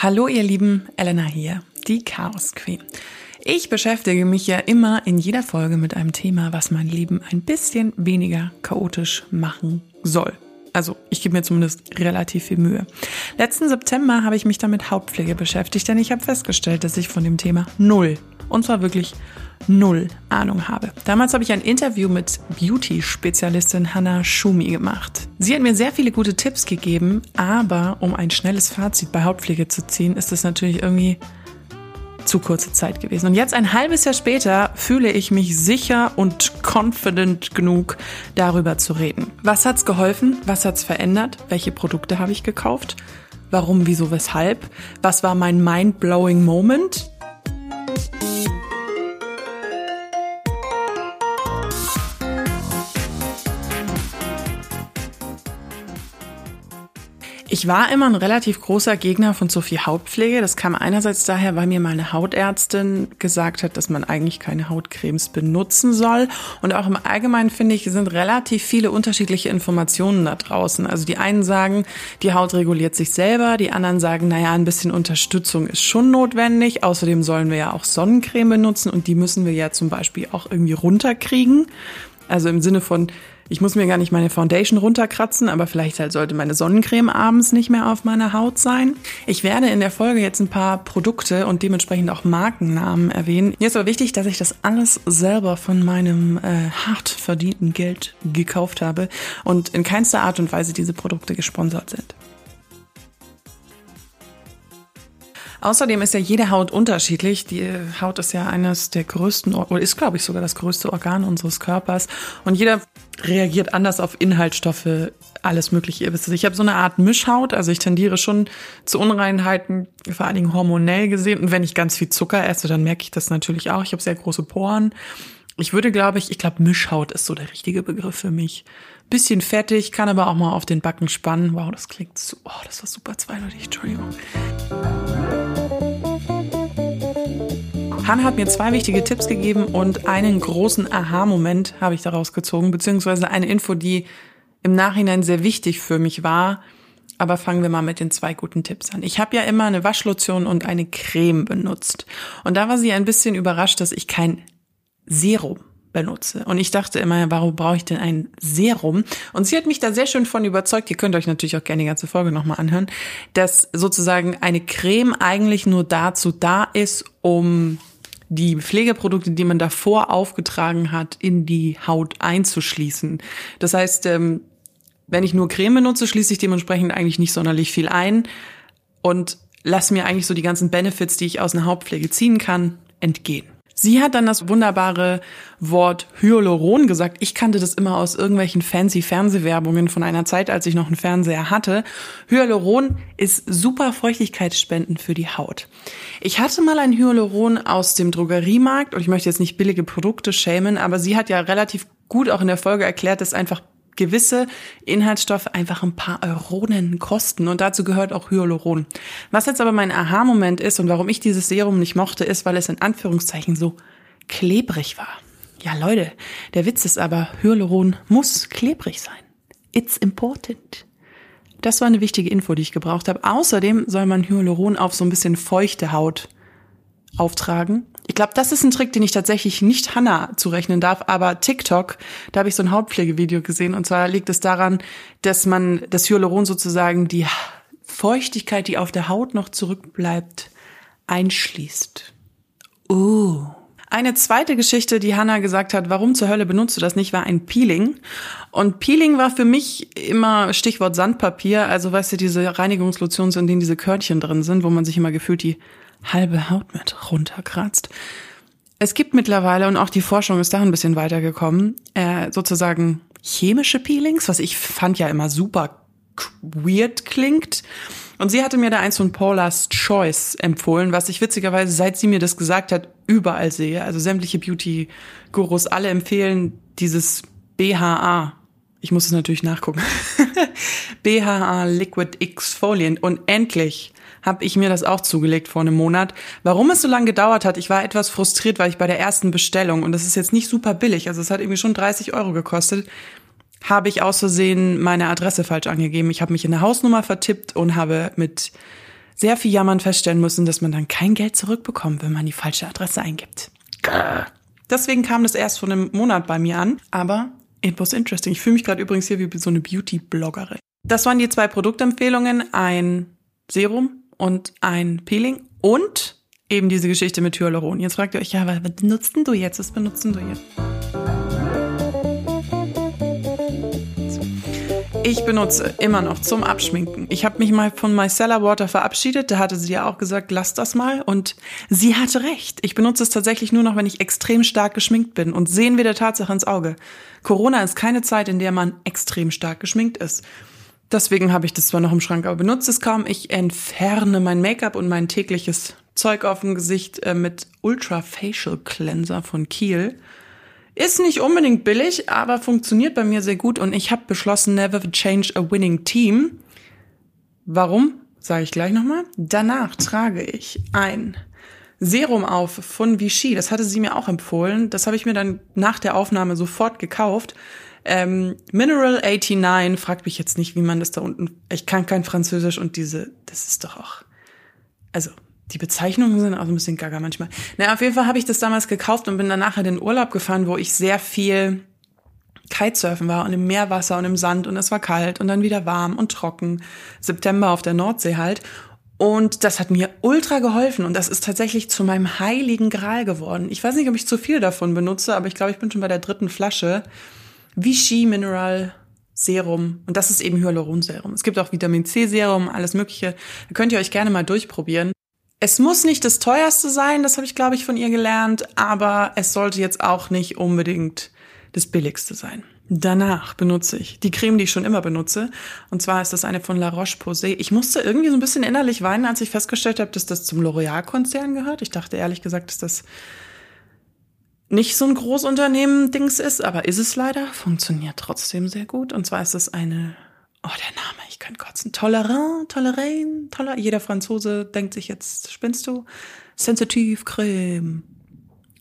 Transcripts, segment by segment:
Hallo ihr Lieben, Elena hier, die Chaos Queen. Ich beschäftige mich ja immer in jeder Folge mit einem Thema, was mein Leben ein bisschen weniger chaotisch machen soll. Also ich gebe mir zumindest relativ viel Mühe. Letzten September habe ich mich damit Hautpflege beschäftigt, denn ich habe festgestellt, dass ich von dem Thema null, und zwar wirklich null Ahnung habe. Damals habe ich ein Interview mit Beauty-Spezialistin Hannah Schumi gemacht. Sie hat mir sehr viele gute Tipps gegeben, aber um ein schnelles Fazit bei Hautpflege zu ziehen, ist es natürlich irgendwie zu kurze Zeit gewesen. Und jetzt ein halbes Jahr später fühle ich mich sicher und confident genug, darüber zu reden. Was hat's geholfen? Was hat's verändert? Welche Produkte habe ich gekauft? Warum, wieso, weshalb? Was war mein mind-blowing Moment? Ich war immer ein relativ großer Gegner von so viel Hautpflege. Das kam einerseits daher, weil mir meine Hautärztin gesagt hat, dass man eigentlich keine Hautcremes benutzen soll. Und auch im Allgemeinen finde ich, sind relativ viele unterschiedliche Informationen da draußen. Also die einen sagen, die Haut reguliert sich selber. Die anderen sagen, naja, ein bisschen Unterstützung ist schon notwendig. Außerdem sollen wir ja auch Sonnencreme benutzen und die müssen wir ja zum Beispiel auch irgendwie runterkriegen. Also im Sinne von, ich muss mir gar nicht meine Foundation runterkratzen, aber vielleicht halt sollte meine Sonnencreme abends nicht mehr auf meiner Haut sein. Ich werde in der Folge jetzt ein paar Produkte und dementsprechend auch Markennamen erwähnen. Mir ist aber wichtig, dass ich das alles selber von meinem äh, hart verdienten Geld gekauft habe und in keinster Art und Weise diese Produkte gesponsert sind. Außerdem ist ja jede Haut unterschiedlich. Die Haut ist ja eines der größten, oder ist, glaube ich, sogar das größte Organ unseres Körpers. Und jeder reagiert anders auf Inhaltsstoffe, alles Mögliche. Ich habe so eine Art Mischhaut, also ich tendiere schon zu Unreinheiten, vor allen Dingen hormonell gesehen. Und wenn ich ganz viel Zucker esse, dann merke ich das natürlich auch. Ich habe sehr große Poren. Ich würde, glaube ich, ich glaube, Mischhaut ist so der richtige Begriff für mich. Bisschen fettig, kann aber auch mal auf den Backen spannen. Wow, das klingt so, oh, das war super zweideutig, Entschuldigung. Hannah hat mir zwei wichtige Tipps gegeben und einen großen Aha-Moment habe ich daraus gezogen, beziehungsweise eine Info, die im Nachhinein sehr wichtig für mich war. Aber fangen wir mal mit den zwei guten Tipps an. Ich habe ja immer eine Waschlotion und eine Creme benutzt. Und da war sie ein bisschen überrascht, dass ich kein Serum benutze. Und ich dachte immer, warum brauche ich denn ein Serum? Und sie hat mich da sehr schön von überzeugt, ihr könnt euch natürlich auch gerne die ganze Folge nochmal anhören, dass sozusagen eine Creme eigentlich nur dazu da ist, um die Pflegeprodukte, die man davor aufgetragen hat, in die Haut einzuschließen. Das heißt, ähm, wenn ich nur Creme benutze, schließe ich dementsprechend eigentlich nicht sonderlich viel ein und lasse mir eigentlich so die ganzen Benefits, die ich aus einer Hautpflege ziehen kann, entgehen. Sie hat dann das wunderbare Wort Hyaluron gesagt. Ich kannte das immer aus irgendwelchen fancy Fernsehwerbungen von einer Zeit, als ich noch einen Fernseher hatte. Hyaluron ist super feuchtigkeitsspendend für die Haut. Ich hatte mal ein Hyaluron aus dem Drogeriemarkt und ich möchte jetzt nicht billige Produkte schämen, aber sie hat ja relativ gut auch in der Folge erklärt, dass einfach gewisse Inhaltsstoffe einfach ein paar Euronen kosten und dazu gehört auch Hyaluron. Was jetzt aber mein Aha-Moment ist und warum ich dieses Serum nicht mochte, ist, weil es in Anführungszeichen so klebrig war. Ja, Leute, der Witz ist aber, Hyaluron muss klebrig sein. It's important. Das war eine wichtige Info, die ich gebraucht habe. Außerdem soll man Hyaluron auf so ein bisschen feuchte Haut auftragen. Ich glaube, das ist ein Trick, den ich tatsächlich nicht Hannah zurechnen darf, aber TikTok, da habe ich so ein Hautpflegevideo gesehen und zwar liegt es daran, dass man das Hyaluron sozusagen die Feuchtigkeit, die auf der Haut noch zurückbleibt, einschließt. Uh. Eine zweite Geschichte, die Hannah gesagt hat, warum zur Hölle benutzt du das nicht, war ein Peeling. Und Peeling war für mich immer Stichwort Sandpapier. Also weißt du, diese Reinigungslotions, in denen diese Körnchen drin sind, wo man sich immer gefühlt die halbe Haut mit runterkratzt. Es gibt mittlerweile, und auch die Forschung ist da ein bisschen weitergekommen, äh, sozusagen chemische Peelings, was ich fand ja immer super weird klingt. Und sie hatte mir da eins von Paula's Choice empfohlen, was ich witzigerweise, seit sie mir das gesagt hat, überall sehe. Also sämtliche Beauty-Gurus alle empfehlen dieses BHA. Ich muss es natürlich nachgucken. BHA Liquid Exfoliant. Und endlich habe ich mir das auch zugelegt vor einem Monat. Warum es so lange gedauert hat, ich war etwas frustriert, weil ich bei der ersten Bestellung, und das ist jetzt nicht super billig, also es hat irgendwie schon 30 Euro gekostet, habe ich aus Versehen meine Adresse falsch angegeben. Ich habe mich in der Hausnummer vertippt und habe mit sehr viel jammern feststellen müssen, dass man dann kein Geld zurückbekommt, wenn man die falsche Adresse eingibt. Deswegen kam das erst vor einem Monat bei mir an, aber it was interesting. Ich fühle mich gerade übrigens hier wie so eine Beauty-Bloggerin. Das waren die zwei Produktempfehlungen, ein Serum und ein Peeling und eben diese Geschichte mit Hyaluron. Jetzt fragt ihr euch, ja, was benutzt denn du jetzt? Was benutzt denn du jetzt? Ich benutze immer noch zum Abschminken. Ich habe mich mal von Micellar Water verabschiedet. Da hatte sie ja auch gesagt, lass das mal. Und sie hatte recht. Ich benutze es tatsächlich nur noch, wenn ich extrem stark geschminkt bin. Und sehen wir der Tatsache ins Auge. Corona ist keine Zeit, in der man extrem stark geschminkt ist. Deswegen habe ich das zwar noch im Schrank, aber benutze es kaum. Ich entferne mein Make-up und mein tägliches Zeug auf dem Gesicht äh, mit Ultra Facial Cleanser von Kiel. Ist nicht unbedingt billig, aber funktioniert bei mir sehr gut und ich habe beschlossen, never change a winning team. Warum? Sage ich gleich nochmal. Danach trage ich ein Serum auf von Vichy. Das hatte sie mir auch empfohlen. Das habe ich mir dann nach der Aufnahme sofort gekauft. Ähm, Mineral 89, fragt mich jetzt nicht, wie man das da unten. Ich kann kein Französisch und diese, das ist doch auch. Also, die Bezeichnungen sind auch ein bisschen gaga manchmal. Na, auf jeden Fall habe ich das damals gekauft und bin dann nachher in den Urlaub gefahren, wo ich sehr viel Kitesurfen war und im Meerwasser und im Sand und es war kalt und dann wieder warm und trocken. September auf der Nordsee halt. Und das hat mir ultra geholfen und das ist tatsächlich zu meinem heiligen Gral geworden. Ich weiß nicht, ob ich zu viel davon benutze, aber ich glaube, ich bin schon bei der dritten Flasche. Vichy Mineral Serum und das ist eben Hyaluronserum. Es gibt auch Vitamin C Serum, alles mögliche. Da könnt ihr euch gerne mal durchprobieren. Es muss nicht das teuerste sein, das habe ich, glaube ich, von ihr gelernt, aber es sollte jetzt auch nicht unbedingt das billigste sein. Danach benutze ich die Creme, die ich schon immer benutze. Und zwar ist das eine von La Roche-Posay. Ich musste irgendwie so ein bisschen innerlich weinen, als ich festgestellt habe, dass das zum L'Oreal-Konzern gehört. Ich dachte ehrlich gesagt, dass das nicht so ein Großunternehmen-Dings ist, aber ist es leider. Funktioniert trotzdem sehr gut. Und zwar ist es eine Oh, der Name, ich kann kotzen. Tolerant, Tolerain, toler. Jeder Franzose denkt sich jetzt, spinnst du? Sensitiv Creme.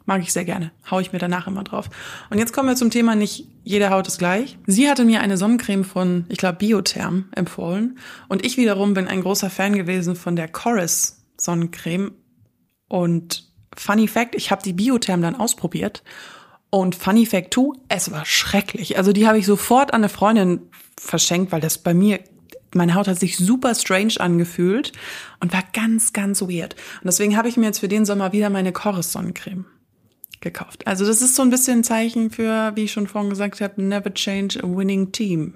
Mag ich sehr gerne. Hau ich mir danach immer drauf. Und jetzt kommen wir zum Thema, nicht jede Haut ist gleich. Sie hatte mir eine Sonnencreme von, ich glaube, Biotherm empfohlen. Und ich wiederum bin ein großer Fan gewesen von der Chorus Sonnencreme. Und Funny Fact, ich habe die Biotherm dann ausprobiert. Und Funny Fact 2, es war schrecklich. Also die habe ich sofort an eine Freundin verschenkt, weil das bei mir, meine Haut hat sich super strange angefühlt und war ganz, ganz weird. Und deswegen habe ich mir jetzt für den Sommer wieder meine Chorus Sonnencreme gekauft. Also das ist so ein bisschen ein Zeichen für, wie ich schon vorhin gesagt habe, never change a winning team.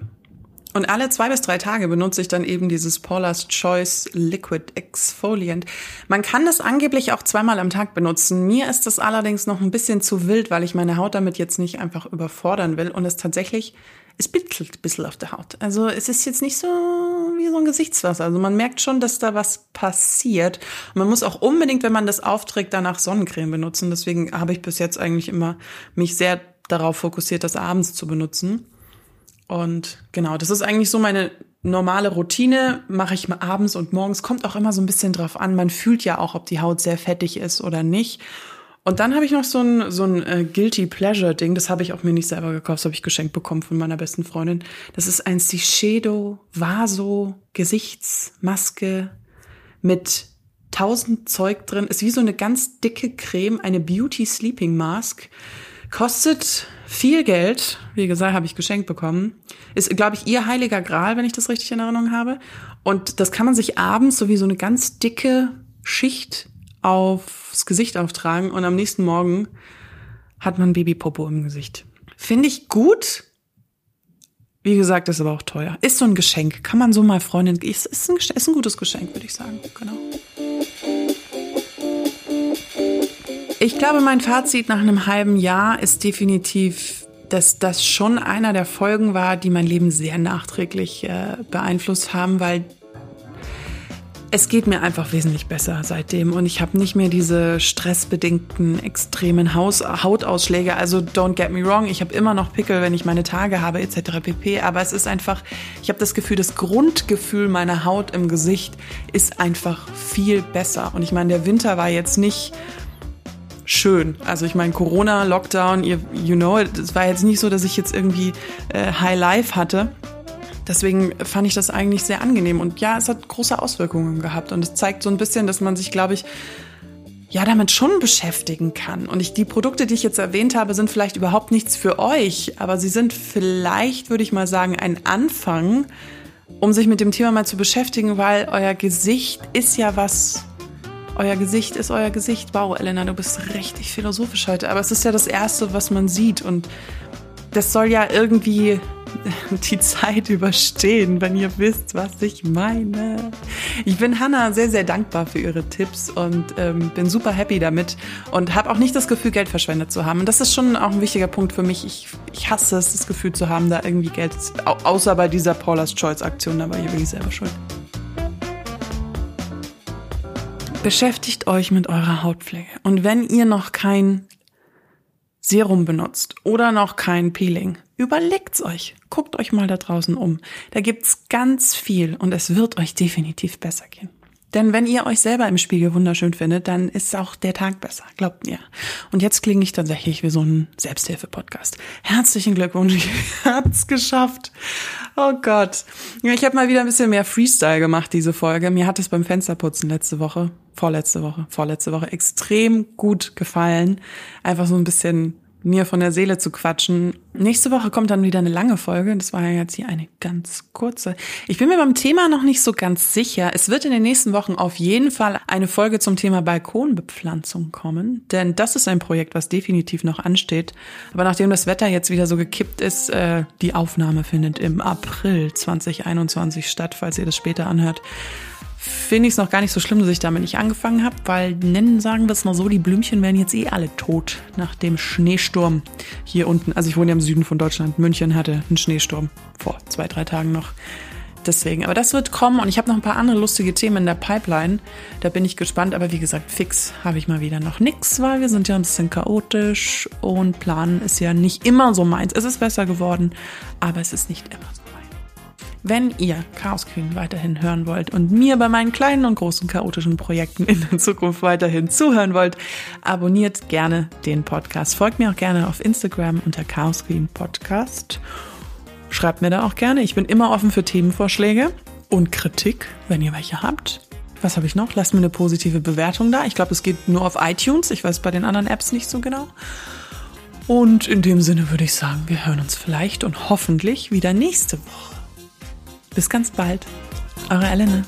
Und alle zwei bis drei Tage benutze ich dann eben dieses Paula's Choice Liquid Exfoliant. Man kann das angeblich auch zweimal am Tag benutzen. Mir ist das allerdings noch ein bisschen zu wild, weil ich meine Haut damit jetzt nicht einfach überfordern will und es tatsächlich es bittelt ein bisschen auf der Haut. Also es ist jetzt nicht so wie so ein Gesichtswasser. Also man merkt schon, dass da was passiert. Und man muss auch unbedingt, wenn man das aufträgt, danach Sonnencreme benutzen. Deswegen habe ich bis jetzt eigentlich immer mich sehr darauf fokussiert, das abends zu benutzen. Und genau, das ist eigentlich so meine normale Routine. Mache ich mal abends und morgens. Kommt auch immer so ein bisschen drauf an. Man fühlt ja auch, ob die Haut sehr fettig ist oder nicht. Und dann habe ich noch so ein, so ein äh, Guilty Pleasure Ding, das habe ich auch mir nicht selber gekauft, das habe ich geschenkt bekommen von meiner besten Freundin. Das ist ein Shiseido Vaso Gesichtsmaske mit tausend Zeug drin. Ist wie so eine ganz dicke Creme, eine Beauty Sleeping Mask. Kostet viel Geld. Wie gesagt, habe ich geschenkt bekommen. Ist, glaube ich, ihr heiliger Gral, wenn ich das richtig in Erinnerung habe. Und das kann man sich abends so wie so eine ganz dicke Schicht aufs Gesicht auftragen und am nächsten Morgen hat man Babypopo im Gesicht. Finde ich gut. Wie gesagt, ist aber auch teuer. Ist so ein Geschenk. Kann man so mal Freundin, ist, ist, ein, ist ein gutes Geschenk, würde ich sagen. Genau. Ich glaube, mein Fazit nach einem halben Jahr ist definitiv, dass das schon einer der Folgen war, die mein Leben sehr nachträglich äh, beeinflusst haben, weil es geht mir einfach wesentlich besser seitdem und ich habe nicht mehr diese stressbedingten extremen Haus Hautausschläge. Also don't get me wrong, ich habe immer noch Pickel, wenn ich meine Tage habe etc. pp. Aber es ist einfach, ich habe das Gefühl, das Grundgefühl meiner Haut im Gesicht ist einfach viel besser. Und ich meine, der Winter war jetzt nicht schön. Also ich meine, Corona, Lockdown, you, you know, es war jetzt nicht so, dass ich jetzt irgendwie äh, High Life hatte. Deswegen fand ich das eigentlich sehr angenehm. Und ja, es hat große Auswirkungen gehabt. Und es zeigt so ein bisschen, dass man sich, glaube ich, ja, damit schon beschäftigen kann. Und ich, die Produkte, die ich jetzt erwähnt habe, sind vielleicht überhaupt nichts für euch, aber sie sind vielleicht, würde ich mal sagen, ein Anfang, um sich mit dem Thema mal zu beschäftigen, weil euer Gesicht ist ja was, euer Gesicht ist euer Gesicht. Wow, Elena, du bist richtig philosophisch heute, aber es ist ja das Erste, was man sieht und das soll ja irgendwie die Zeit überstehen, wenn ihr wisst, was ich meine. Ich bin Hanna sehr, sehr dankbar für ihre Tipps und ähm, bin super happy damit und habe auch nicht das Gefühl, Geld verschwendet zu haben. Und das ist schon auch ein wichtiger Punkt für mich. Ich, ich hasse es, das Gefühl zu haben, da irgendwie Geld, außer bei dieser Paula's Choice Aktion, da war ich wirklich selber schuld. Beschäftigt euch mit eurer Hautpflege. Und wenn ihr noch kein Serum benutzt oder noch kein Peeling, überlegt's euch. Guckt euch mal da draußen um. Da gibt's ganz viel und es wird euch definitiv besser gehen. Denn wenn ihr euch selber im Spiegel wunderschön findet, dann ist auch der Tag besser, glaubt mir. Und jetzt klinge ich tatsächlich wie so ein Selbsthilfe-Podcast. Herzlichen Glückwunsch, ich hab's geschafft. Oh Gott. Ich habe mal wieder ein bisschen mehr Freestyle gemacht, diese Folge. Mir hat es beim Fensterputzen letzte Woche, vorletzte Woche, vorletzte Woche extrem gut gefallen. Einfach so ein bisschen mir von der Seele zu quatschen. Nächste Woche kommt dann wieder eine lange Folge. Das war ja jetzt hier eine ganz kurze. Ich bin mir beim Thema noch nicht so ganz sicher. Es wird in den nächsten Wochen auf jeden Fall eine Folge zum Thema Balkonbepflanzung kommen. Denn das ist ein Projekt, was definitiv noch ansteht. Aber nachdem das Wetter jetzt wieder so gekippt ist, äh, die Aufnahme findet im April 2021 statt, falls ihr das später anhört finde ich es noch gar nicht so schlimm, dass ich damit nicht angefangen habe, weil nennen, sagen wir es mal so, die Blümchen werden jetzt eh alle tot nach dem Schneesturm hier unten. Also ich wohne ja im Süden von Deutschland. München hatte einen Schneesturm vor zwei, drei Tagen noch. Deswegen, aber das wird kommen und ich habe noch ein paar andere lustige Themen in der Pipeline. Da bin ich gespannt, aber wie gesagt, fix habe ich mal wieder noch nichts, weil wir sind ja ein bisschen chaotisch und planen ist ja nicht immer so meins. Es ist besser geworden, aber es ist nicht immer so. Wenn ihr Chaos Queen weiterhin hören wollt und mir bei meinen kleinen und großen chaotischen Projekten in der Zukunft weiterhin zuhören wollt, abonniert gerne den Podcast. Folgt mir auch gerne auf Instagram unter Chaos Queen Podcast. Schreibt mir da auch gerne. Ich bin immer offen für Themenvorschläge und Kritik, wenn ihr welche habt. Was habe ich noch? Lasst mir eine positive Bewertung da. Ich glaube, es geht nur auf iTunes. Ich weiß bei den anderen Apps nicht so genau. Und in dem Sinne würde ich sagen, wir hören uns vielleicht und hoffentlich wieder nächste Woche. Bis ganz bald. Eure Elena.